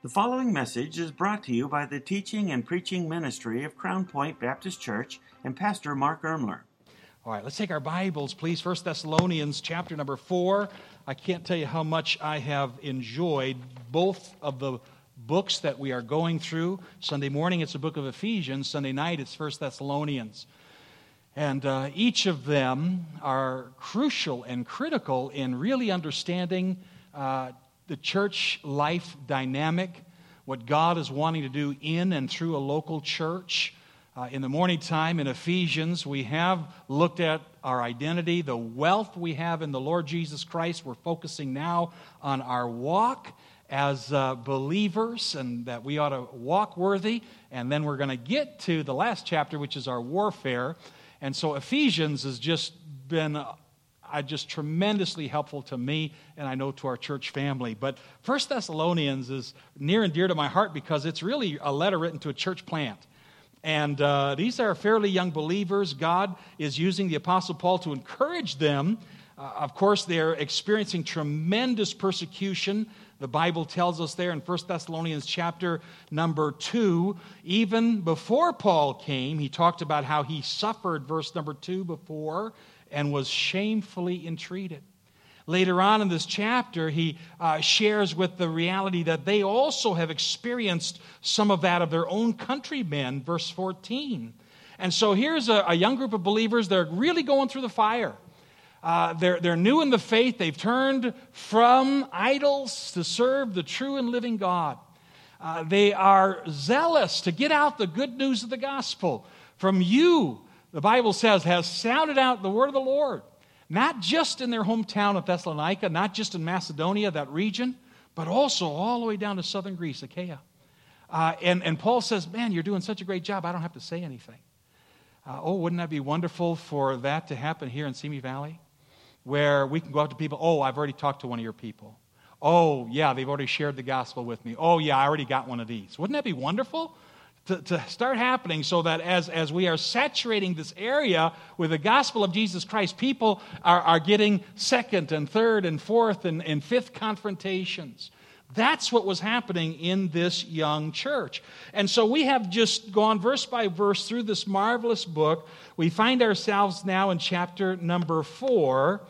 The following message is brought to you by the teaching and preaching ministry of Crown Point Baptist Church and Pastor Mark Ermler. All right, let's take our Bibles, please. First Thessalonians chapter number 4. I can't tell you how much I have enjoyed both of the books that we are going through. Sunday morning, it's the book of Ephesians. Sunday night, it's First Thessalonians. And uh, each of them are crucial and critical in really understanding uh, the church life dynamic, what God is wanting to do in and through a local church. Uh, in the morning time in Ephesians, we have looked at our identity, the wealth we have in the Lord Jesus Christ. We're focusing now on our walk as uh, believers and that we ought to walk worthy. And then we're going to get to the last chapter, which is our warfare. And so Ephesians has just been uh, just tremendously helpful to me and I know to our church family. But First Thessalonians is near and dear to my heart because it's really a letter written to a church plant. And uh, these are fairly young believers. God is using the Apostle Paul to encourage them. Uh, of course, they're experiencing tremendous persecution. The Bible tells us there in 1 Thessalonians chapter number 2, even before Paul came, he talked about how he suffered, verse number 2 before, and was shamefully entreated. Later on in this chapter, he uh, shares with the reality that they also have experienced some of that of their own countrymen, verse 14. And so here's a, a young group of believers, they're really going through the fire. Uh, they're, they're new in the faith. They've turned from idols to serve the true and living God. Uh, they are zealous to get out the good news of the gospel. From you, the Bible says, has sounded out the word of the Lord, not just in their hometown of Thessalonica, not just in Macedonia, that region, but also all the way down to southern Greece, Achaia. Uh, and, and Paul says, Man, you're doing such a great job, I don't have to say anything. Uh, oh, wouldn't that be wonderful for that to happen here in Simi Valley? Where we can go out to people, oh, I've already talked to one of your people. Oh, yeah, they've already shared the gospel with me. Oh, yeah, I already got one of these. Wouldn't that be wonderful? to, to start happening so that as, as we are saturating this area with the gospel of Jesus Christ, people are, are getting second and third and fourth and, and fifth confrontations. That's what was happening in this young church. And so we have just gone verse by verse through this marvelous book. We find ourselves now in chapter number four.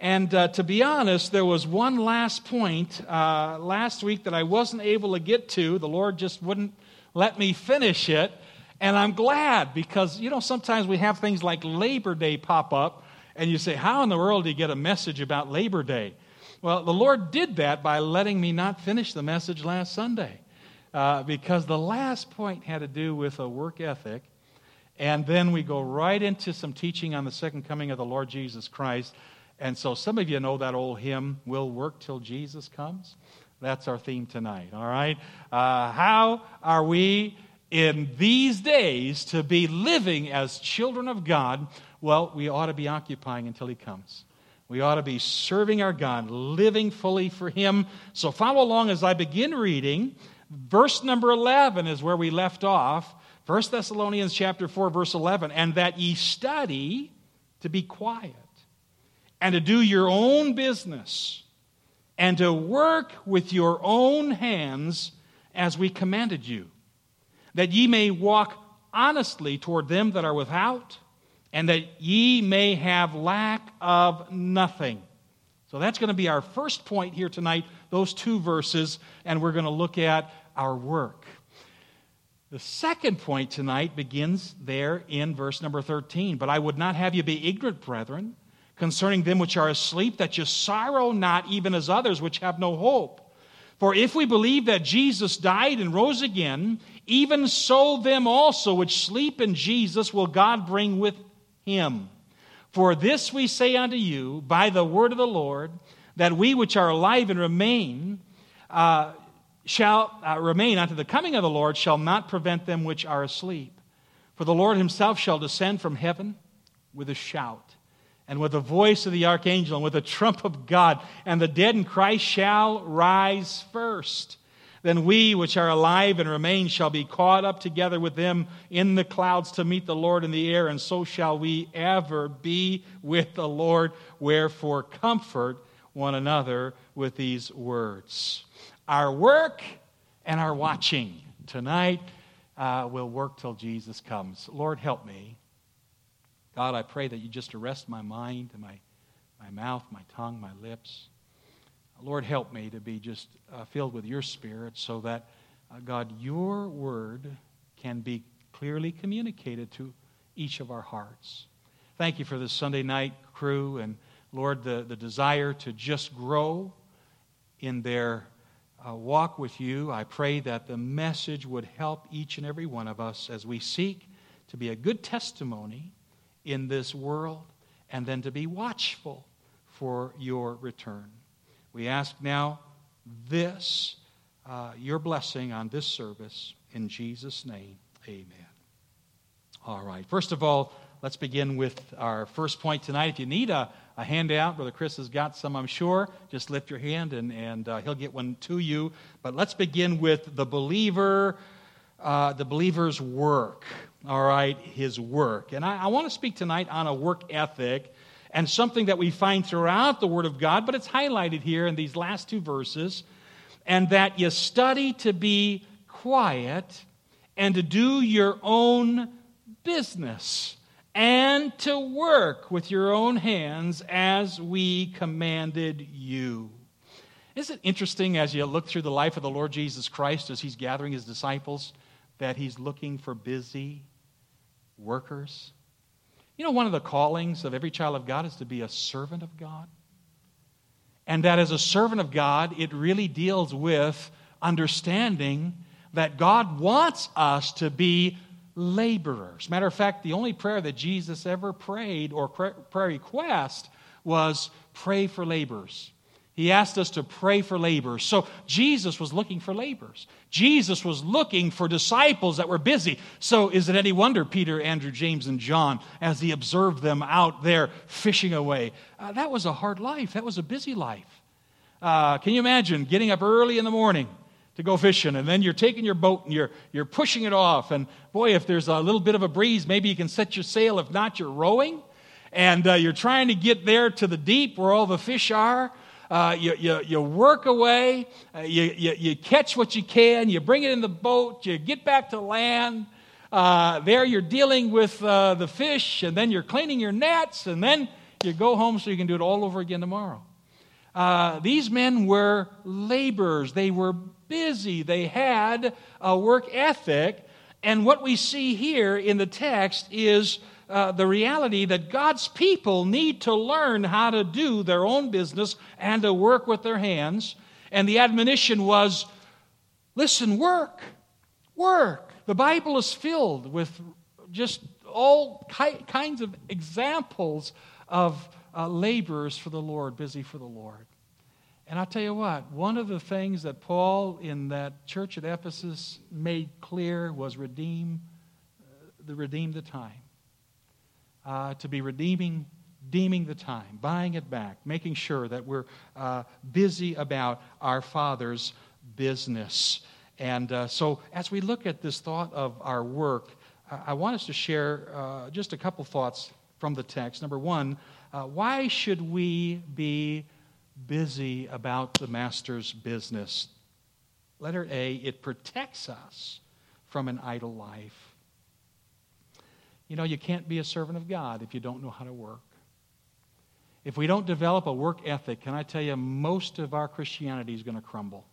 And uh, to be honest, there was one last point uh, last week that I wasn't able to get to. The Lord just wouldn't let me finish it. And I'm glad because, you know, sometimes we have things like Labor Day pop up, and you say, How in the world do you get a message about Labor Day? Well, the Lord did that by letting me not finish the message last Sunday uh, because the last point had to do with a work ethic. And then we go right into some teaching on the second coming of the Lord Jesus Christ. And so some of you know that old hymn, We'll Work Till Jesus Comes. That's our theme tonight, all right? Uh, how are we in these days to be living as children of God? Well, we ought to be occupying until He comes. We ought to be serving our God, living fully for Him. So follow along as I begin reading. Verse number 11 is where we left off. 1 Thessalonians chapter 4 verse 11, and that ye study to be quiet and to do your own business and to work with your own hands as we commanded you, that ye may walk honestly toward them that are without, and that ye may have lack of nothing. So that's going to be our first point here tonight, those two verses, and we're going to look at our work. The second point tonight begins there in verse number 13. But I would not have you be ignorant, brethren concerning them which are asleep, that you sorrow not even as others which have no hope. For if we believe that Jesus died and rose again, even so them also which sleep in Jesus will God bring with him. For this we say unto you by the word of the Lord, that we which are alive and remain uh, shall uh, remain unto the coming of the Lord shall not prevent them which are asleep. For the Lord himself shall descend from heaven with a shout and with the voice of the archangel and with the trump of God, and the dead in Christ shall rise first. Then we which are alive and remain shall be caught up together with them in the clouds to meet the Lord in the air, and so shall we ever be with the Lord. Wherefore, comfort one another with these words. Our work and our watching tonight uh, will work till Jesus comes. Lord, help me. God, I pray that you just arrest my mind, and my, my mouth, my tongue, my lips. Lord, help me to be just uh, filled with your spirit so that, uh, God, your word can be clearly communicated to each of our hearts. Thank you for this Sunday night crew and, Lord, the, the desire to just grow in their uh, walk with you. I pray that the message would help each and every one of us as we seek to be a good testimony in this world and then to be watchful for your return. We ask now this, uh, your blessing on this service. In Jesus' name, amen. All right. First of all, let's begin with our first point tonight. If you need a a handout. Brother Chris has got some, I'm sure. Just lift your hand and, and uh, he'll get one to you. But let's begin with the believer, uh, the believer's work. All right, his work. And I, I want to speak tonight on a work ethic and something that we find throughout the Word of God, but it's highlighted here in these last two verses. And that you study to be quiet and to do your own business and to work with your own hands as we commanded you. Isn't it interesting as you look through the life of the Lord Jesus Christ as he's gathering his disciples that he's looking for busy workers? You know, one of the callings of every child of God is to be a servant of God. And that as a servant of God, it really deals with understanding that God wants us to be laborers. Matter of fact, the only prayer that Jesus ever prayed or prayer request was pray for laborers. He asked us to pray for laborers. So Jesus was looking for laborers. Jesus was looking for disciples that were busy. So is it any wonder Peter, Andrew, James, and John, as he observed them out there fishing away, uh, that was a hard life. That was a busy life. Uh, can you imagine getting up early in the morning? to go fishing, and then you're taking your boat and you're, you're pushing it off. And boy, if there's a little bit of a breeze, maybe you can set your sail. If not, you're rowing, and uh, you're trying to get there to the deep where all the fish are. Uh, you, you, you, work away, uh, you, you, you, catch what you can, you bring it in the boat, you get back to land. Uh, there you're dealing with uh, the fish, and then you're cleaning your nets, and then you go home so you can do it all over again tomorrow. Uh, these men were laborers, they were busy, they had a work ethic. And what we see here in the text is uh, the reality that God's people need to learn how to do their own business and to work with their hands. And the admonition was listen, work, work. The Bible is filled with just all ki- kinds of examples of uh, laborers for the Lord, busy for the Lord. And I'll tell you what, one of the things that Paul in that church at Ephesus made clear was redeem, uh, the redeem the time. Uh, to be redeeming, deeming the time, buying it back, making sure that we're uh, busy about our Father's business. And uh, so, as we look at this thought of our work, I want us to share uh, just a couple thoughts from the text. Number one, uh, why should we be busy about the master's business. Letter A, it protects us from an idle life. You know, you can't be a servant of God if you don't know how to work. If we don't develop a work ethic, can I tell you, most of our Christianity is going to crumble.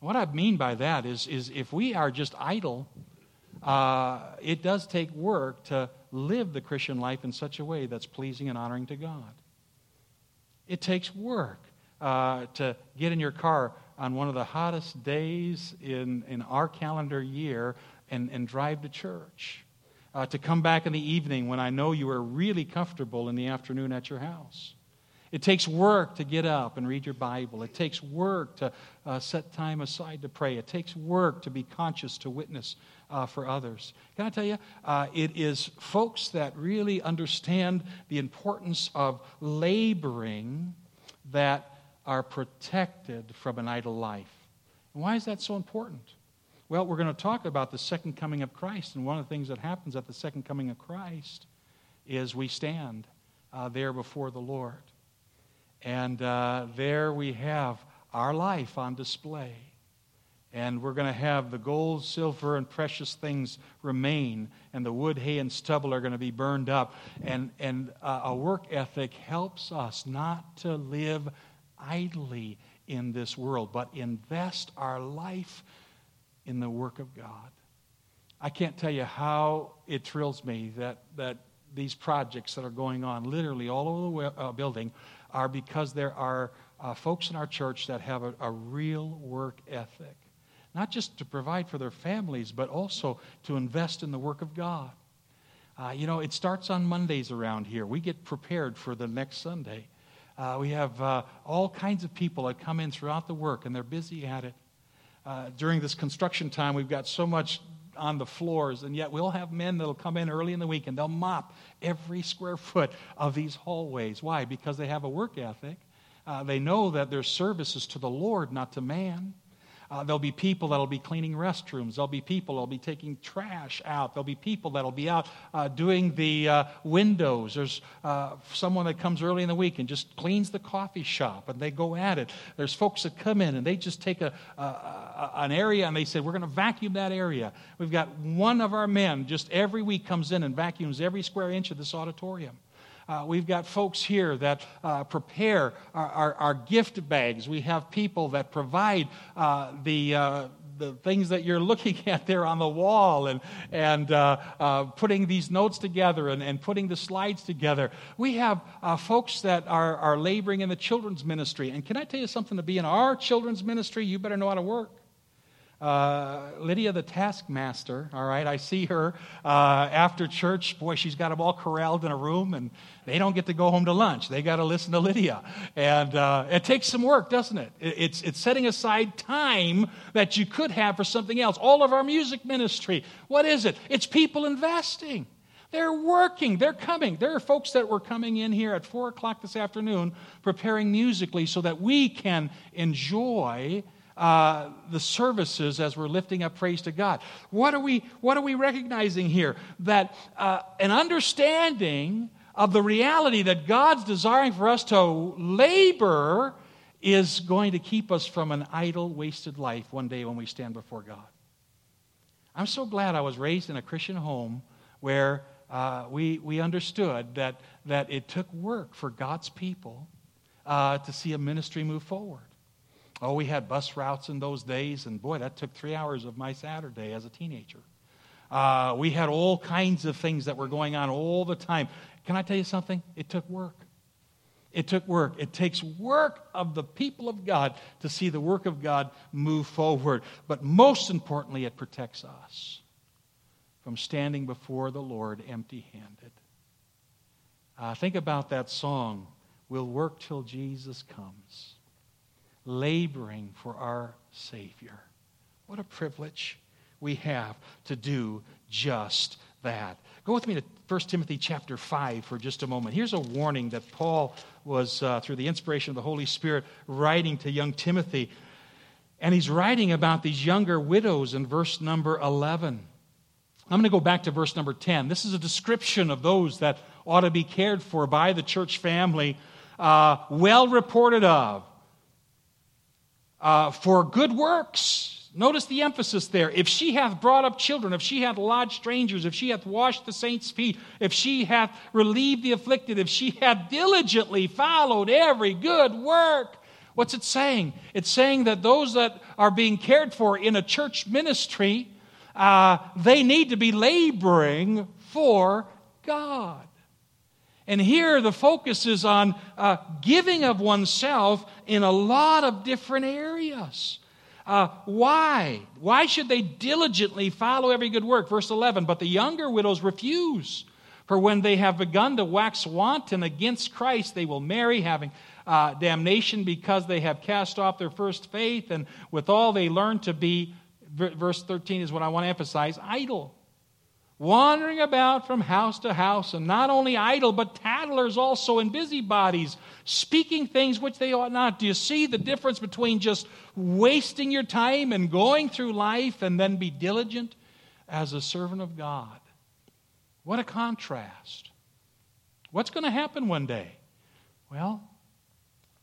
What I mean by that is, is if we are just idle, uh, it does take work to live the Christian life in such a way that's pleasing and honoring to God. It takes work uh, to get in your car on one of the hottest days in, in our calendar year and, and drive to church. Uh, to come back in the evening when I know you are really comfortable in the afternoon at your house. It takes work to get up and read your Bible. It takes work to uh, set time aside to pray. It takes work to be conscious to witness uh, for others. Can I tell you, uh, it is folks that really understand the importance of laboring that are protected from an idle life. And why is that so important? Well, we're going to talk about the second coming of Christ, and one of the things that happens at the second coming of Christ is we stand uh, there before the Lord. And uh, there we have our life on display. and we're going to have the gold, silver, and precious things remain, and the wood, hay, and stubble are going to be burned up. And, and uh, a work ethic helps us not to live idly in this world, but invest our life in the work of God. I can't tell you how it thrills me that, that these projects that are going on literally all over the uh, building are because there are uh, folks in our church that have a, a real work ethic not just to provide for their families, but also to invest in the work of God. Uh, you know, it starts on Mondays around here. We get prepared for the next Sunday. Uh, we have uh, all kinds of people that come in throughout the work, and they're busy at it. Uh, during this construction time, we've got so much on the floors, and yet we'll have men that'll come in early in the week and they'll mop every square foot of these hallways. Why? Because they have a work ethic. Uh, they know that their service is to the Lord, not to man. Uh, there'll be people that'll be cleaning restrooms. There'll be people that'll be taking trash out. There'll be people that'll be out uh, doing the uh, windows. There's uh, someone that comes early in the week and just cleans the coffee shop, and they go at it. There's folks that come in and they just take a, a an area and they say, We're going to vacuum that area. We've got one of our men just every week comes in and vacuums every square inch of this auditorium. Uh, we've got folks here that uh, prepare our, our, our, gift bags. We have people that provide uh, the uh, the things that you're looking at there on the wall and, and uh, uh, putting these notes together and, and putting the slides together. We have uh, folks that are, are laboring in the children's ministry. And can I tell you something? To be in our children's ministry, you better know how to work. Uh, Lydia the taskmaster, all right, I see her uh, after church. Boy, she's got them all corralled in a room, and they don't get to go home to lunch. They got to listen to Lydia. And uh, it takes some work, doesn't it? It's, it's setting aside time that you could have for something else. All of our music ministry, what is it? It's people investing. They're working. They're coming. There are folks that were coming in here at 4 o'clock this afternoon preparing musically so that we can enjoy uh, the services as we're lifting up praise to God. What are we, what are we recognizing here? That uh, an understanding of the reality that God's desiring for us to labor is going to keep us from an idle, wasted life one day when we stand before God. I'm so glad I was raised in a Christian home where uh, we, we understood that, that it took work for God's people uh, to see a ministry move forward. Oh, we had bus routes in those days, and boy, that took three hours of my Saturday as a teenager. Uh, we had all kinds of things that were going on all the time. Can I tell you something? It took work. It took work. It takes work of the people of God to see the work of God move forward. But most importantly, it protects us from standing before the Lord empty handed. Uh, think about that song, We'll Work Till Jesus Comes laboring for our Savior. What a privilege we have to do just that. Go with me to 1 Timothy chapter 5 for just a moment. Here's a warning that Paul was, uh, through the inspiration of the Holy Spirit, writing to young Timothy. And he's writing about these younger widows in verse number 11. I'm going to go back to verse number 10. This is a description of those that ought to be cared for by the church family, uh, well reported of uh, for good works. Notice the emphasis there. If she hath brought up children, if she hath lodged strangers, if she hath washed the saints' feet, if she hath relieved the afflicted, if she hath diligently followed every good work. What's it saying? It's saying that those that are being cared for in a church ministry, uh, they need to be laboring for God. And here the focus is on uh, giving of oneself in a lot of different areas. Uh, why? Why should they diligently follow every good work? Verse 11, but the younger widows refuse. For when they have begun to wax wanton against Christ, they will marry, having uh, damnation because they have cast off their first faith, and withal they learn to be, verse 13 is what I want to emphasize, idle wandering about from house to house, and not only idle, but tattlers also, and busybodies, speaking things which they ought not. Do you see the difference between just wasting your time and going through life and then be diligent as a servant of God? What a contrast. What's going to happen one day? Well,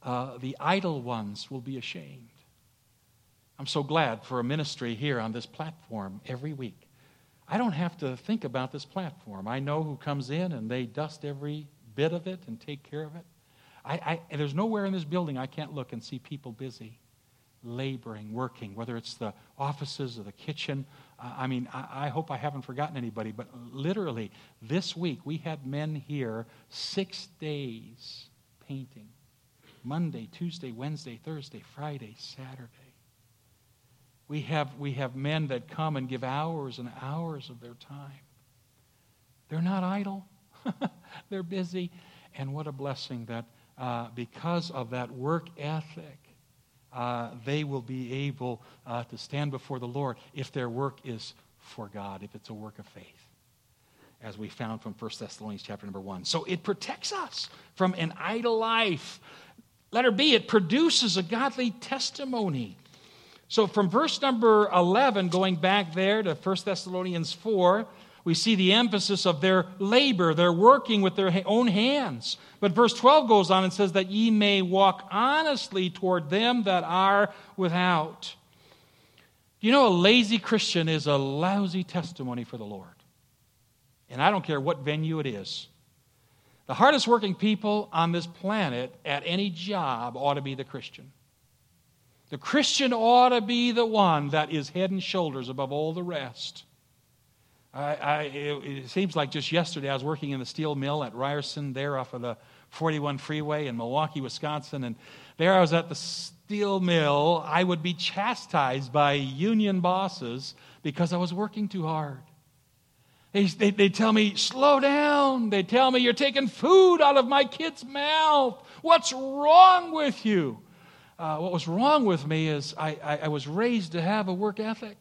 uh, the idle ones will be ashamed. I'm so glad for a ministry here on this platform every week. I don't have to think about this platform. I know who comes in and they dust every bit of it and take care of it. I, I, there's nowhere in this building I can't look and see people busy, laboring, working, whether it's the offices or the kitchen. I mean, I, I hope I haven't forgotten anybody, but literally, this week we had men here six days painting Monday, Tuesday, Wednesday, Thursday, Friday, Saturday. We have, we have men that come and give hours and hours of their time. They're not idle, they're busy. And what a blessing that uh, because of that work ethic, uh, they will be able uh, to stand before the Lord if their work is for God, if it's a work of faith, as we found from 1 Thessalonians chapter number 1. So it protects us from an idle life. Letter B, it produces a godly testimony. So from verse number 11, going back there to 1 Thessalonians 4, we see the emphasis of their labor. They're working with their own hands. But verse 12 goes on and says that ye may walk honestly toward them that are without. You know, a lazy Christian is a lousy testimony for the Lord. And I don't care what venue it is. The hardest working people on this planet at any job ought to be the Christian. The Christian ought to be the one that is head and shoulders above all the rest. I, I, it, it, seems like just yesterday I was working in the steel mill at Ryerson, there off of the 41 freeway in Milwaukee, Wisconsin, and there I was at the steel mill. I would be chastised by union bosses because I was working too hard. They, they, they tell me, slow down. They tell me, you're taking food out of my kid's mouth. What's wrong with you? Uh, what was wrong with me is I, I, I was raised to have a work ethic.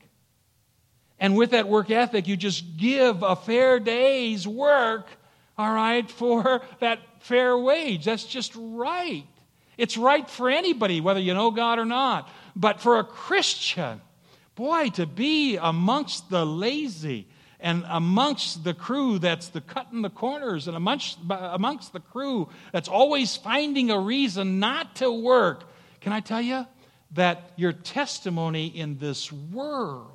And with that work ethic, you just give a fair day's work, all right, for that fair wage. That's just right. It's right for anybody, whether you know God or not. But for a Christian, boy, to be amongst the lazy, and amongst the crew that's the cutting the corners and amongst, amongst the crew that's always finding a reason not to work can i tell you that your testimony in this world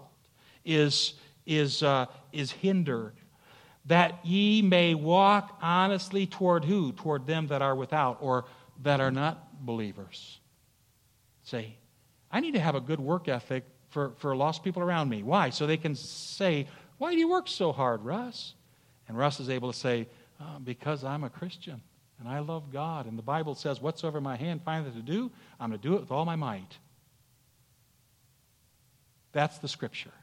is, is, uh, is hindered that ye may walk honestly toward who? Toward them that are without or that are not believers. Say i need to have a good work ethic for, for lost people around me. Why? So they can say why do you work so hard, Russ? And Russ is able to say, oh, Because I'm a Christian and I love God. And the Bible says, Whatsoever my hand findeth to do, I'm going to do it with all my might. That's the scripture.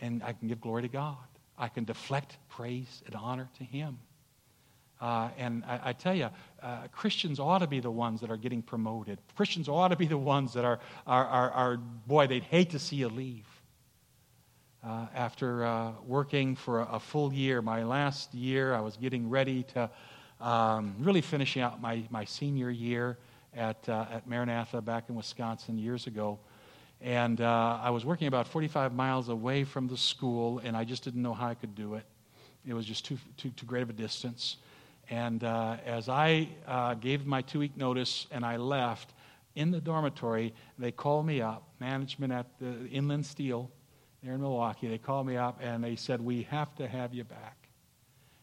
And I can give glory to God. I can deflect praise and honor to Him. Uh, and I, I, tell you, uh, Christians ought to be the ones that are getting promoted. Christians ought to be the ones that are, are, are, are boy, they'd hate to see you leave uh, after uh, working for a, a, full year. My last year, I was getting ready to um, really finishing out my, my senior year at, uh, at Maranatha back in Wisconsin years ago. And uh, I was working about 45 miles away from the school, and I just didn't know how I could do it. It was just too, too, too great of a distance. And uh, as I uh, gave my two week notice and I left, in the dormitory, they called me up, management at the Inland Steel, there in Milwaukee. They called me up and they said, We have to have you back.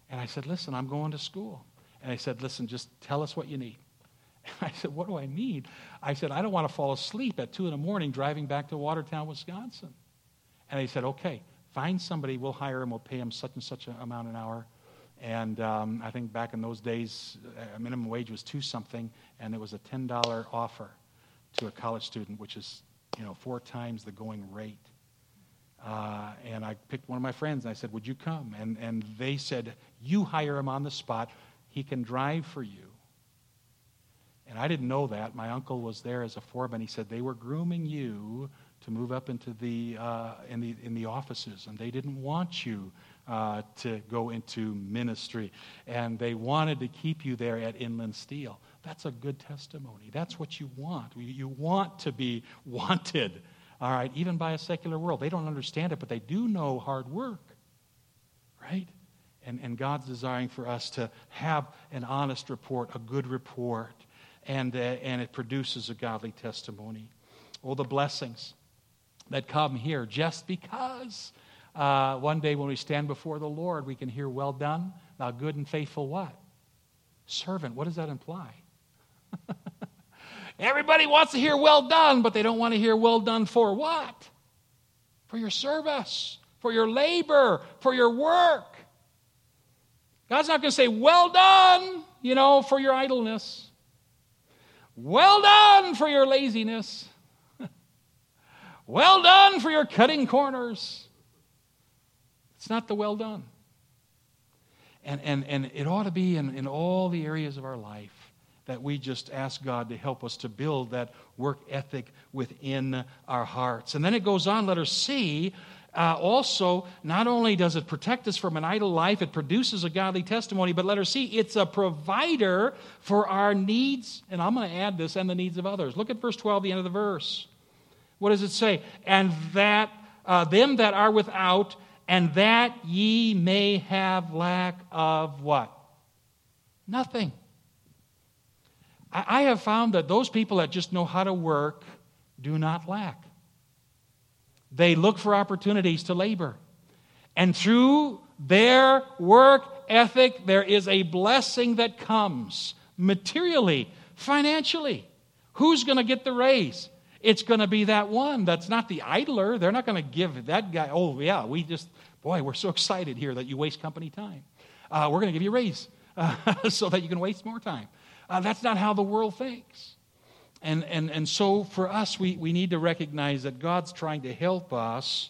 And I said, Listen, I'm going to school. And I said, Listen, just tell us what you need. And I said, What do I need? I said, I don't want to fall asleep at 2 in the morning driving back to Watertown, Wisconsin. And they said, Okay, find somebody, we'll hire him, we'll pay him such and such an amount an hour. And um, I think back in those days, a minimum wage was two something, and it was a $10 offer to a college student, which is, you know, four times the going rate. Uh, and I picked one of my friends and I said, Would you come? And, and they said, You hire him on the spot. He can drive for you. And I didn't know that. My uncle was there as a foreman. He said, They were grooming you to move up into the, uh, in, the, in the offices, and they didn't want you uh, to go into ministry. And they wanted to keep you there at Inland Steel. That's a good testimony. That's what you want. You want to be wanted all right, even by a secular world. They don't understand it, but they do know hard work, right? And, and God's desiring for us to have an honest report, a good report, and, uh, and it produces a godly testimony. All the blessings. that come here just because uh, one day when we stand before the Lord, we can hear, Well done, thou good and faithful what? Servant. What does that imply? Everybody wants to hear well done, but they don't want to hear well done for what? For your service, for your labor, for your work. God's not going to say, Well done, you know, for your idleness. Well done for your laziness. well done for your cutting corners. It's not the well done. And, and, and it ought to be in, in all the areas of our life that we just ask God to help us to build that work ethic within our hearts. And then it goes on, letter C. Uh, also, not only does it protect us from an idle life, it produces a godly testimony, but letter C, it's a provider for our needs. And I'm going to add this and the needs of others. Look at verse 12, the end of the verse. What does it say? And that uh, them that are without, and that ye may have lack of what? Nothing. I have found that those people that just know how to work do not lack. They look for opportunities to labor. And through their work ethic, there is a blessing that comes materially, financially. Who's going to get the raise? It's going to be that one that's not the idler. They're not going to give that guy, oh, yeah, we just, boy, we're so excited here that you waste company time. Uh, we're going to give you a raise uh, so that you can waste more time. Uh, that's not how the world thinks. And, and, and so for us, we, we need to recognize that God's trying to help us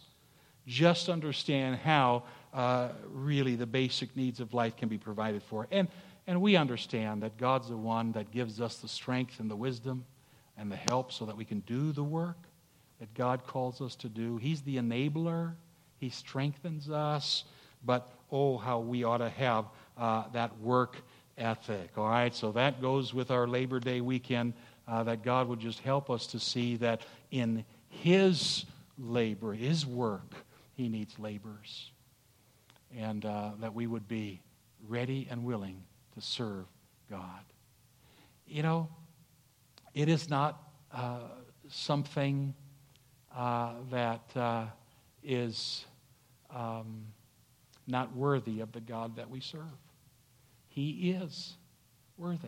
just understand how uh, really the basic needs of life can be provided for. And, and we understand that God's the one that gives us the strength and the wisdom and the help so that we can do the work that God calls us to do. He's the enabler, He strengthens us. But oh, how we ought to have uh, that work ethic. All right, so that goes with our Labor Day weekend. Uh, that God would just help us to see that in His labor, His work, He needs laborers. And uh, that we would be ready and willing to serve God. You know, it is not uh, something uh, that uh, is um, not worthy of the God that we serve. He is worthy.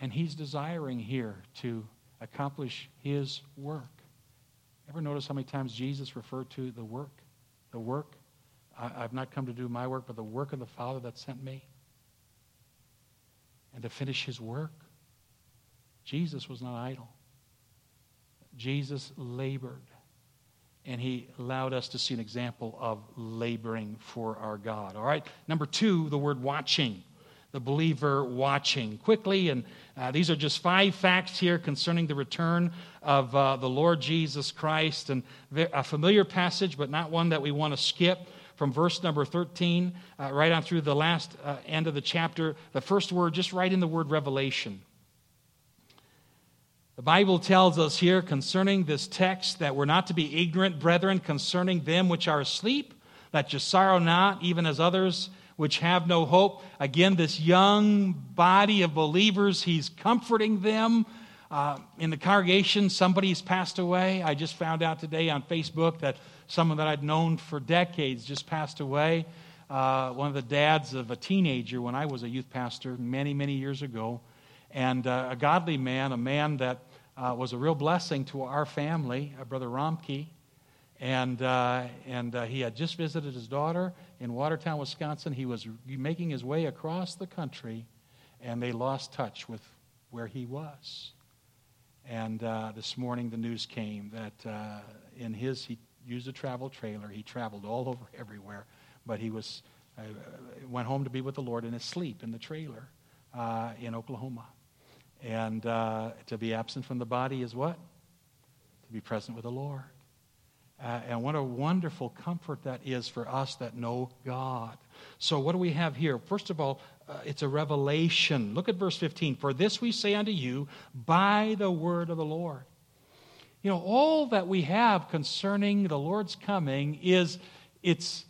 And he's desiring here to accomplish his work. Ever notice how many times Jesus referred to the work? The work. I, have not come to do my work, but the work of the Father that sent me. And to finish his work. Jesus was not idle. Jesus labored and he allowed us to see an example of laboring for our God. All right, number two, the word watching. The believer watching. Quickly, and uh, these are just five facts here concerning the return of uh, the Lord Jesus Christ. And a familiar passage, but not one that we want to skip from verse number 13 uh, right on through the last uh, end of the chapter. The first word, just right in the word revelation. The Bible tells us here concerning this text that we're not to be ignorant, brethren, concerning them which are asleep, that you sorrow not, even as others which have no hope. Again, this young body of believers, he's comforting them. Uh, in the congregation, somebody's passed away. I just found out today on Facebook that someone that I'd known for decades just passed away. Uh, one of the dads of a teenager when I was a youth pastor many, many years ago. And uh, a godly man, a man that uh, was a real blessing to our family, uh, Brother Romke. And, uh, and uh, he had just visited his daughter in Watertown, Wisconsin. He was making his way across the country, and they lost touch with where he was. And uh, this morning, the news came that uh, in his, he used a travel trailer. He traveled all over everywhere, but he was, went home to be with the Lord in his sleep in the trailer in Oklahoma. And uh, to be absent from the body is what? To be present with the Lord. Uh, and what a wonderful comfort that is for us that know God. So, what do we have here? First of all, uh, it's a revelation. Look at verse 15. For this we say unto you by the word of the Lord. You know, all that we have concerning the Lord's coming is it's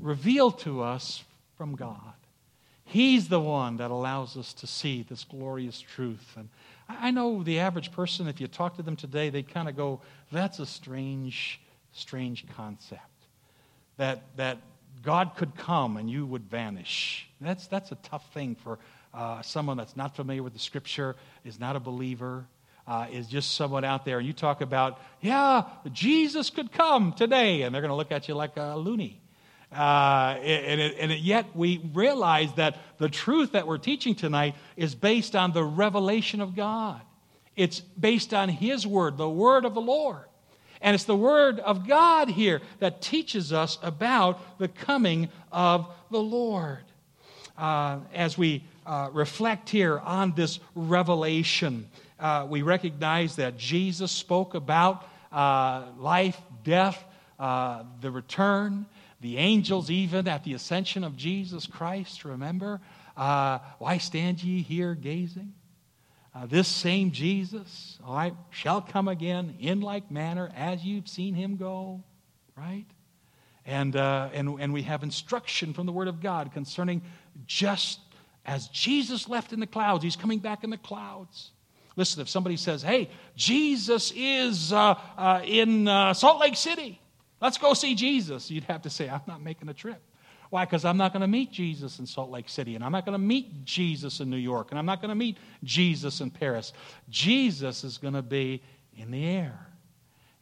revealed to us from God. He's the one that allows us to see this glorious truth. And I know the average person, if you talk to them today, they kind of go, that's a strange, strange concept. That, that God could come and you would vanish. That's, that's a tough thing for uh, someone that's not familiar with the scripture, is not a believer, uh, is just someone out there. And you talk about, yeah, Jesus could come today. And they're going to look at you like a loony. Uh, and, it, and it, yet we realize that the truth that we're teaching tonight is based on the revelation of God. It's based on His Word, the Word of the Lord. And it's the Word of God here that teaches us about the coming of the Lord. Uh, as we uh, reflect here on this revelation, uh, we recognize that Jesus spoke about uh, life, death, uh, the return, the angels, even at the ascension of Jesus Christ, remember? Uh, why stand ye here gazing? Uh, this same Jesus, all right, shall come again in like manner as you've seen him go, right? And, uh, and, and we have instruction from the Word of God concerning just as Jesus left in the clouds, he's coming back in the clouds. Listen, if somebody says, hey, Jesus is uh, uh, in uh, Salt Lake City, Let's go see Jesus. You'd have to say, I'm not making a trip. Why? Because I'm not going to meet Jesus in Salt Lake City, and I'm not going to meet Jesus in New York, and I'm not going to meet Jesus in Paris. Jesus is going to be in the air,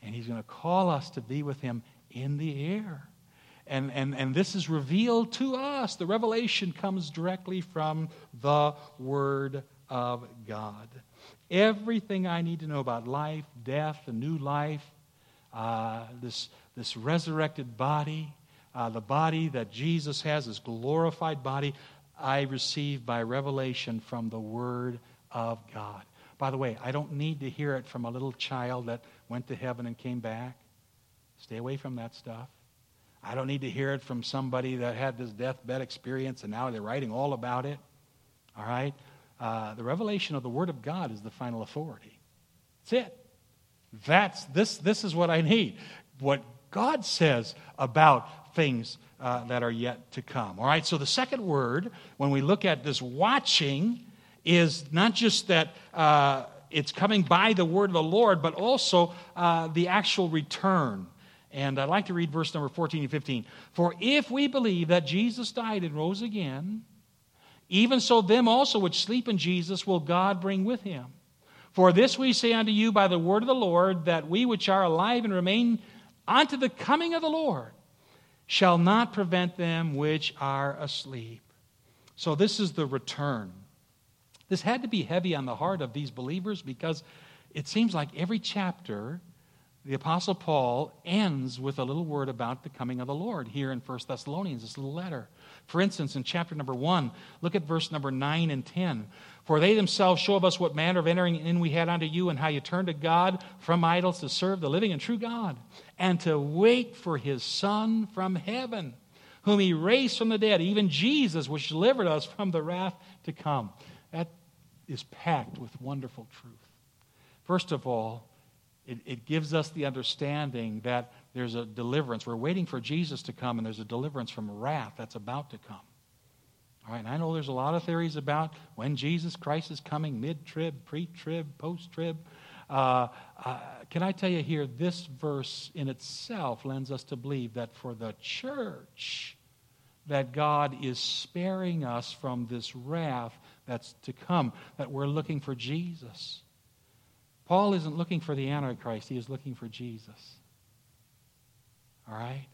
and he's going to call us to be with him in the air. And, and, and this is revealed to us. The revelation comes directly from the Word of God. Everything I need to know about life, death, a new life, uh, this this resurrected body, uh, the body that Jesus has, this glorified body, I receive by revelation from the Word of God. By the way, I don't need to hear it from a little child that went to heaven and came back. Stay away from that stuff. I don't need to hear it from somebody that had this deathbed experience and now they're writing all about it. All right? Uh, the revelation of the Word of God is the final authority. That's it. That's this. This is what I need. What God says about things uh, that are yet to come. All right, so the second word, when we look at this watching, is not just that uh, it's coming by the word of the Lord, but also uh, the actual return. And I'd like to read verse number 14 and 15. For if we believe that Jesus died and rose again, even so them also which sleep in Jesus will God bring with him. For this we say unto you by the word of the Lord, that we which are alive and remain unto the coming of the Lord shall not prevent them which are asleep. So, this is the return. This had to be heavy on the heart of these believers because it seems like every chapter, the Apostle Paul ends with a little word about the coming of the Lord here in 1 Thessalonians, this little letter. For instance, in chapter number 1, look at verse number 9 and 10. For they themselves show of us what manner of entering in we had unto you, and how you turned to God from idols to serve the living and true God, and to wait for his Son from heaven, whom he raised from the dead, even Jesus, which delivered us from the wrath to come. That is packed with wonderful truth. First of all, it, it gives us the understanding that there's a deliverance. We're waiting for Jesus to come, and there's a deliverance from wrath that's about to come. All right, I know there's a lot of theories about when Jesus Christ is coming mid trib, pre trib, post trib. Uh, uh, can I tell you here, this verse in itself lends us to believe that for the church, that God is sparing us from this wrath that's to come, that we're looking for Jesus. Paul isn't looking for the Antichrist, he is looking for Jesus. All right?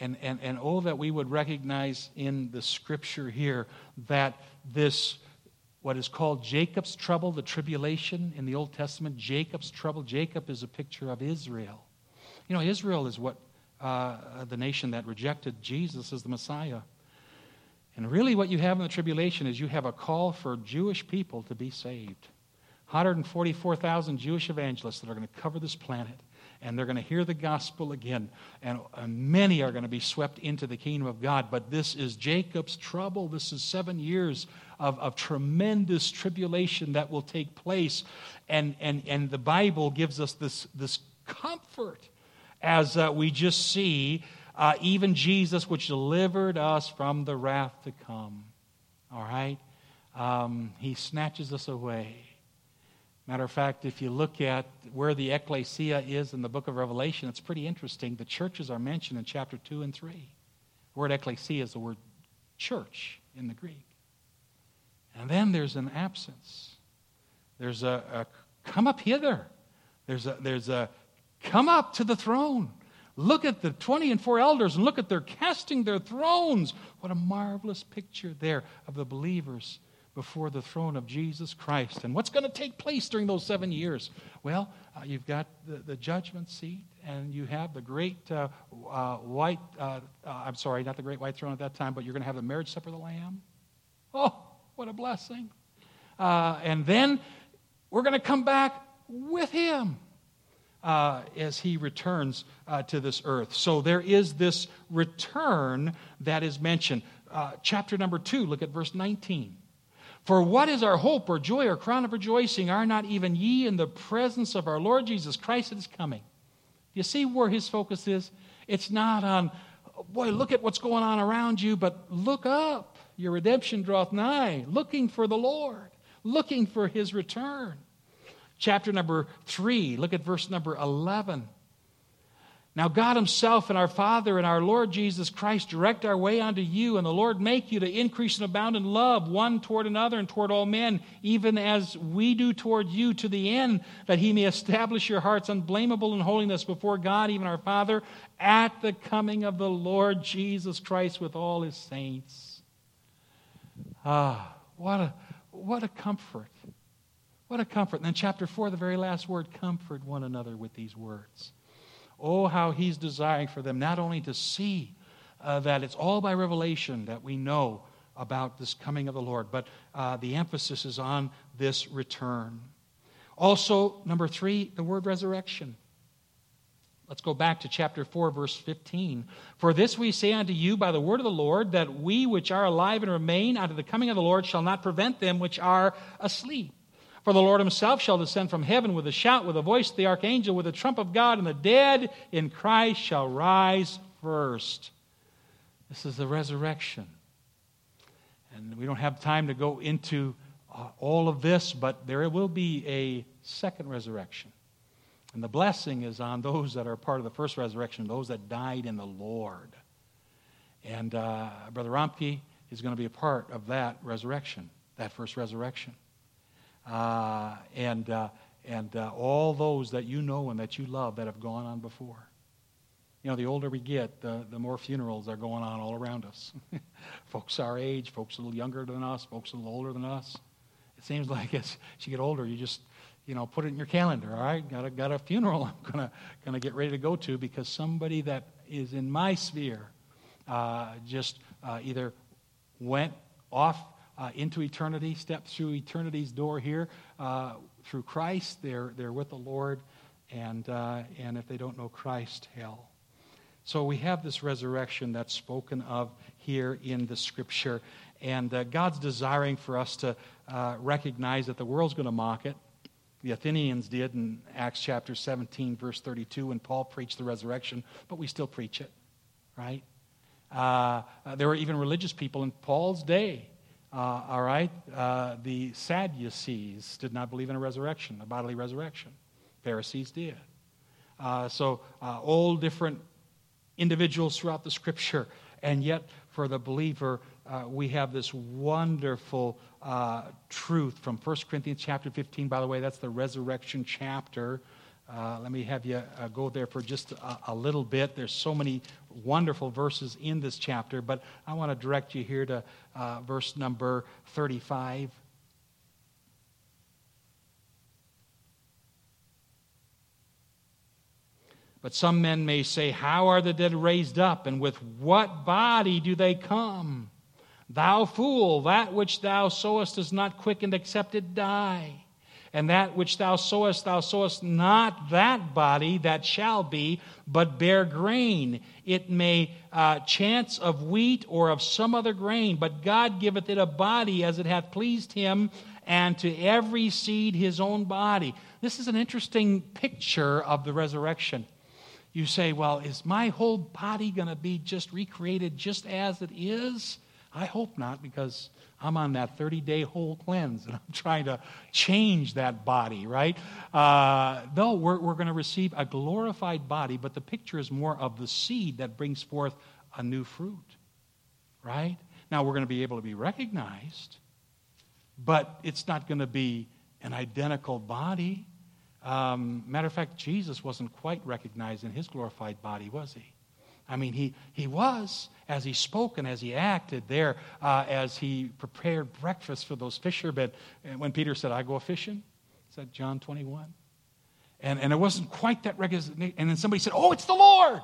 And, and, and oh, that we would recognize in the scripture here that this, what is called Jacob's trouble, the tribulation in the Old Testament, Jacob's trouble, Jacob is a picture of Israel. You know, Israel is what uh, the nation that rejected Jesus as the Messiah. And really, what you have in the tribulation is you have a call for Jewish people to be saved. 144,000 Jewish evangelists that are going to cover this planet and they're going to hear the gospel again. And, many are going to be swept into the kingdom of God. But this is Jacob's trouble. This is seven years of, of tremendous tribulation that will take place. And, and, and the Bible gives us this, this comfort as uh, we just see uh, even Jesus, which delivered us from the wrath to come. All right? Um, he snatches us away. Matter of fact, if you look at where the ecclesia is in the book of Revelation, it's pretty interesting. The churches are mentioned in chapter 2 and 3. The word ecclesia is the word church in the Greek. And then there's an absence. There's a, a come up hither. There's a, there's a come up to the throne. Look at the 20 and 4 elders and look at their casting their thrones. What a marvelous picture there of the believers before the throne of Jesus Christ. And what's going to take place during those seven years? Well, uh, you've got the, the, judgment seat, and you have the great uh, uh, white, uh, uh, I'm sorry, not the great white throne at that time, but you're going to have the marriage supper of the Lamb. Oh, what a blessing. Uh, and then we're going to come back with him. Uh, as he returns uh, to this earth. So there is this return that is mentioned. Uh, chapter number two, look at verse 19. For what is our hope or joy or crown of rejoicing? Are not even ye in the presence of our Lord Jesus Christ that is coming? You see where his focus is? It's not on, boy, look at what's going on around you, but look up. Your redemption draweth nigh, looking for the Lord, looking for his return. Chapter number 3, look at verse number 11. Now, God Himself and our Father and our Lord Jesus Christ direct our way unto you, and the Lord make you to increase and abound in love one toward another and toward all men, even as we do toward you, to the end that He may establish your hearts unblameable in holiness before God, even our Father, at the coming of the Lord Jesus Christ with all His saints. Ah, what a, what a comfort. What a comfort. And then, chapter 4, the very last word comfort one another with these words. Oh, how he's desiring for them not only to see uh, that it's all by revelation that we know about this coming of the Lord, but uh, the emphasis is on this return. Also, number three, the word resurrection. Let's go back to chapter 4, verse 15. For this we say unto you by the word of the Lord, that we which are alive and remain unto the coming of the Lord shall not prevent them which are asleep. For the Lord himself shall descend from heaven with a shout, with a voice of the archangel, with a trump of God, and the dead in Christ shall rise first. This is the resurrection. And we don't have time to go into uh, all of this, but there will be a second resurrection. And the blessing is on those that are part of the first resurrection, those that died in the Lord. And uh, Brother Romke is going to be a part of that resurrection, that first resurrection. Uh, and uh, and uh, all those that you know and that you love that have gone on before. You know, the older we get, the, the more funerals are going on all around us. folks our age, folks a little younger than us, folks a little older than us. It seems like as you get older, you just you know, put it in your calendar. All right, got a, got a funeral I'm gonna gonna get ready to go to because somebody that is in my sphere uh, just uh, either went off uh, into eternity, stepped through eternity's door here uh, through Christ. They're they're with the Lord, and uh, and if they don't know Christ, hell. So we have this resurrection that's spoken of here in the Scripture, and uh, God's desiring for us to recognize that the world's going to mock it the Athenians did in Acts chapter 17, verse 32, when Paul preached the resurrection, but we still preach it, right? Uh, uh, there were even religious people in Paul's day, uh, all right? Uh, the Sadducees did not believe in a resurrection, a bodily resurrection. Pharisees did. Uh, so, uh, all different individuals throughout the scripture, and yet for the believer, uh, we have this wonderful uh, truth from 1 Corinthians chapter 15. By the way, that's the resurrection chapter. Let me have you go there for just a, a, little bit. There's so many wonderful verses in this chapter, but I want to direct you here to uh, verse number 35. But some men may say, How are the dead raised up, and with what body do they come? Thou fool, that which thou sowest is not quickened except it die. And that which thou sowest, thou sowest not that body that shall be, but bare grain. It may uh, chance of wheat or of some other grain, but God giveth it a body as it hath pleased him, and to every seed his own body. This is an interesting picture of the resurrection. You say, well, is my whole body going to be just recreated just as it is? I hope not, because I'm on that 30 day whole cleanse and I'm trying to change that body, right? Uh, no, we're, we're going to receive a glorified body, but the picture is more of the seed that brings forth a new fruit, right? Now, we're going to be able to be recognized, but it's not going to be an identical body. Um, matter of fact, Jesus wasn't quite recognized in his glorified body, was he? I mean, he, he was as he spoke and as he acted there, uh, as he prepared breakfast for those fishermen. And when Peter said, I go fishing, is that John 21? And, and it wasn't quite that recognition. And then somebody said, Oh, it's the Lord.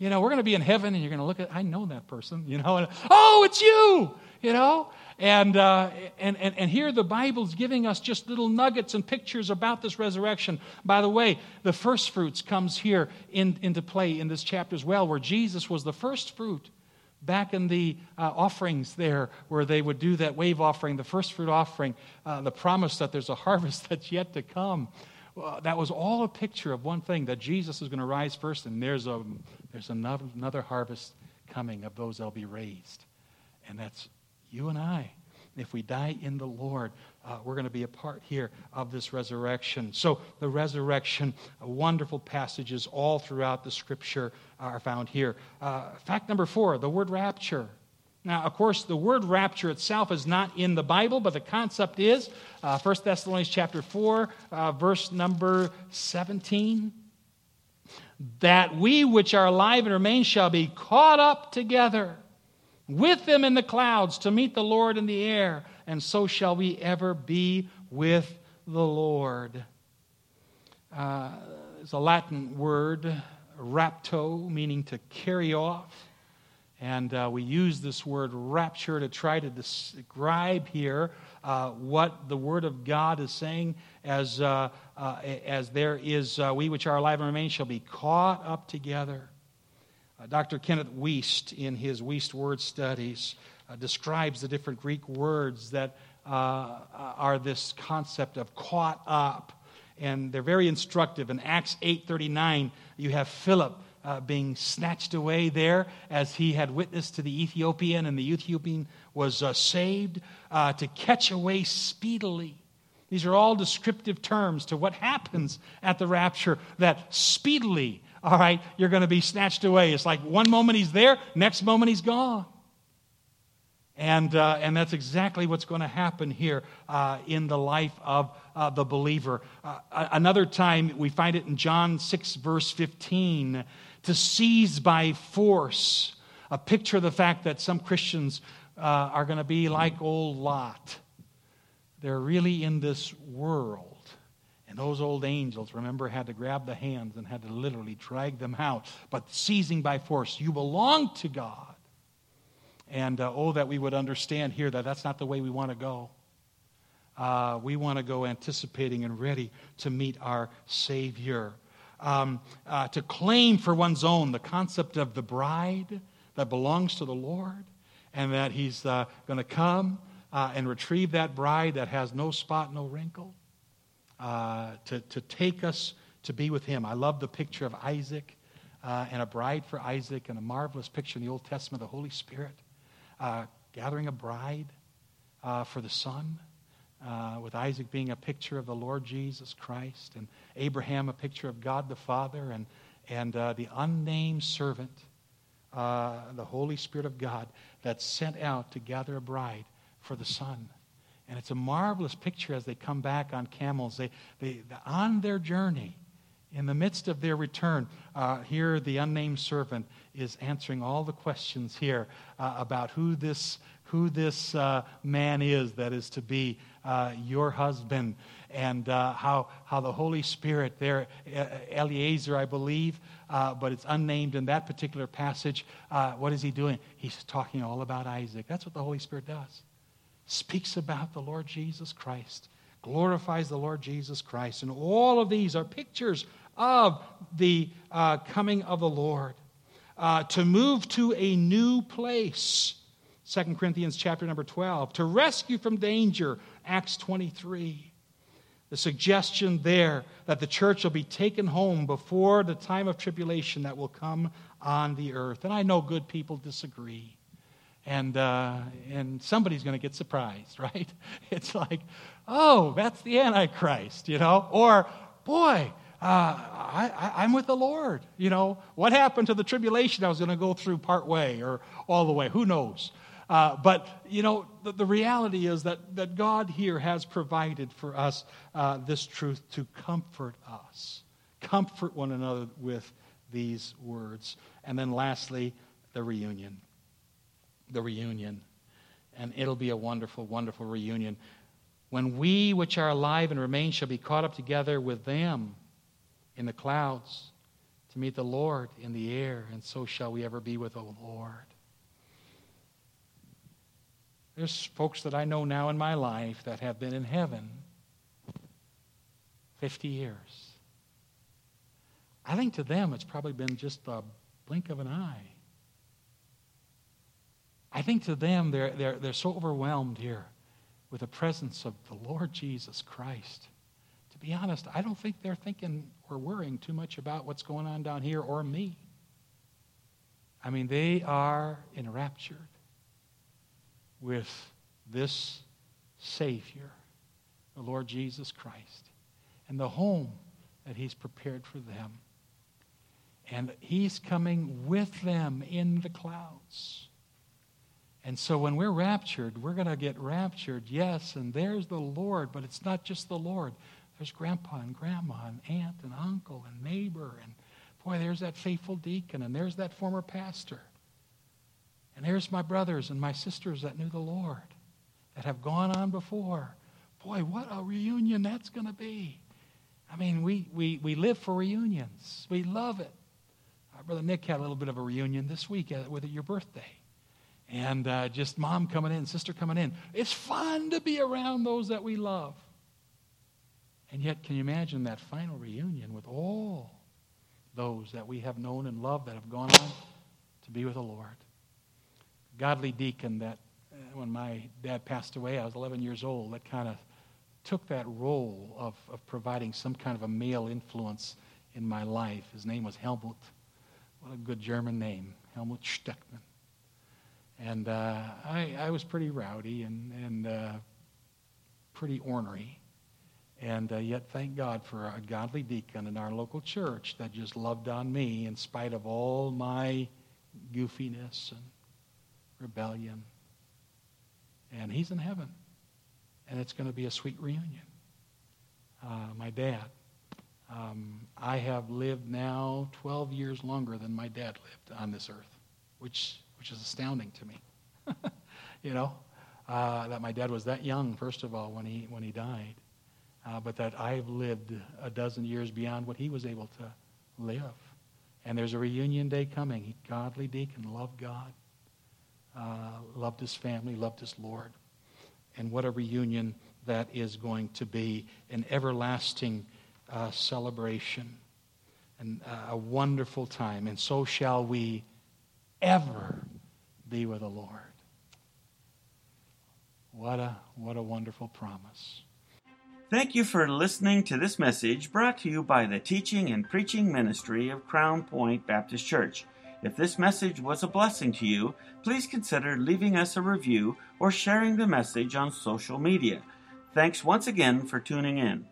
You know, we're going to be in heaven and you're going to look at, I know that person, you know, and, oh, it's you, you know. And, uh, and, and, and here the Bible's giving us just little nuggets and pictures about this resurrection. By the way, the first fruits comes here in, into play in this chapter as well, where Jesus was the first fruit back in the uh, offerings there, where they would do that wave offering, the first fruit offering, uh, the promise that there's a harvest that's yet to come. That was all a picture of one thing that Jesus is going to rise first, and there's, a, there's another, harvest coming of those that'll be raised. And that's you and I, if we die in the Lord, uh, we're going to be a part here of this resurrection. So, the resurrection, uh, wonderful passages all throughout the scripture are found here. Uh, fact number four the word rapture. Now, of course, the word rapture itself is not in the Bible, but the concept is uh, 1 Thessalonians chapter 4, uh, verse number 17. That we which are alive and remain shall be caught up together with them in the clouds to meet the Lord in the air, and so shall we ever be with the Lord. Uh, it's a Latin word, rapto, meaning to carry off. And uh, we use this word rapture to try to describe here uh, what the Word of God is saying as, uh, uh as there is, uh, we which are alive and remain shall be caught up together. Uh, Dr. Kenneth Wuest, in his Wuest Word Studies, describes the different Greek words that are this concept of caught up. And they're very instructive. In Acts 8.39, you have Philip uh, being snatched away there as he had witnessed to the Ethiopian, and the Ethiopian was uh, saved uh, to catch away speedily. These are all descriptive terms to what happens at the rapture, that speedily all right, you're going to be snatched away. It's like one moment he's there, next moment he's gone. And, uh, and that's exactly what's going to happen here uh, in the life of uh, the believer. Uh, another time, we find it in John 6, verse 15, to seize by force, a picture of the fact that some Christians uh, are going to be like old Lot. They're really in this world and those old angels, remember, had to grab the hands and had to literally drag them out, but seizing by force. You belong to God. And uh, oh, that we would understand here that that's not the way we want to go. Uh, we want to go anticipating and ready to meet our Savior. Um, uh, to claim for one's own the concept of the bride that belongs to the Lord, and that He's uh, going to come uh, and retrieve that bride that has no spot, no wrinkle uh, to, to take us to be with him. I love the picture of Isaac uh, and a bride for Isaac, and a marvelous picture in the Old Testament, of the Holy Spirit uh, gathering a bride for the son. Uh, with Isaac being a picture of the Lord Jesus Christ, and Abraham a picture of God the Father, and, and uh, the unnamed servant, the Holy Spirit of God, that's sent out to gather a bride for the Son. And it's a marvelous picture as they come back on camels. They, they, on their journey, in the midst of their return, uh, here the unnamed servant is answering all the questions here uh, about who this, who this uh, man is that is to be uh, your husband, and uh, how, how the Holy Spirit, there, Eliezer, I believe, uh, but it's unnamed in that particular passage. what is he doing? He's talking all about Isaac. That's what the Holy Spirit does speaks about the Lord Jesus Christ, glorifies the Lord Jesus Christ. And all of these are pictures of the uh, coming of the Lord. Uh, to move to a new place, 2 Corinthians chapter number 12. To rescue from danger, Acts 23. The suggestion there that the church will be taken home before the time of tribulation that will come on the earth. And I know good people disagree. And, uh, and somebody's going to get surprised, right? It's like, oh, that's the Antichrist, you know? Or, boy, uh, I, am with the Lord. You know, what happened to the tribulation I was going to go through part way or all the way? Who knows? Uh, but, you know, the, the, reality is that, that God here has provided for us uh, this truth to comfort us. Comfort one another with these words. And then lastly, the reunion. The reunion. And it'll be a wonderful, wonderful reunion. When we which are alive and remain shall be caught up together with them in the clouds to meet the Lord in the air, and so shall we ever be with the Lord. There's folks that I know now in my life that have been in heaven 50 years. I think to them it's probably been just a blink of an eye. I think to them they're, they're, they're so overwhelmed here with the presence of the Lord Jesus Christ To be honest, I don't think they're thinking or worrying too much about what's going on down here or me. I mean, they are enraptured with this Savior, the Lord Jesus Christ, and the home that He's prepared for them. And He's coming with them in the clouds. And so when we're raptured, we're going to get raptured, yes, and there's the Lord, but it's not just the Lord. There's grandpa and grandma and aunt and uncle and neighbor. And boy, there's that faithful deacon and there's that former pastor. And there's my brothers and my sisters that knew the Lord, that have gone on before. Boy, what a reunion that's going to be. I mean, we, we, we live for reunions, we love it. Uh, Brother Nick had a little bit of a reunion this week uh, with your birthday. And uh, just mom coming in, sister coming in. It's fun to be around those that we love. And yet, can you imagine that final reunion with all those that we have known and loved that have gone on to be with the Lord? Godly deacon that uh, when my dad passed away, I was 11 years old, that kind of took that role of, of providing some kind of a male influence in my life. His name was Helmut. What a good German name, Helmut Steckman. And uh, I, I was pretty rowdy and, and uh, pretty ornery. And uh, yet, thank God for a godly deacon in our local church that just loved on me in spite of all my goofiness and rebellion. And he's in heaven. And it's going to be a sweet reunion. Uh, my dad. Um, I have lived now 12 years longer than my dad lived on this earth, which, which is astounding to me. you know, uh, that my dad was that young, first of all, when he, when he died uh, but that I've lived a dozen years beyond what he was able to live. And there's a reunion day coming. Godly deacon, loved God, uh, loved his family, loved his Lord. And what a reunion that is going to be an everlasting uh, celebration and uh, a wonderful time. And so shall we ever be with the Lord. What a, what a wonderful promise. Thank you for listening to this message brought to you by the teaching and preaching ministry of Crown Point Baptist Church. If this message was a blessing to you, please consider leaving us a review or sharing the message on social media. Thanks once again for tuning in.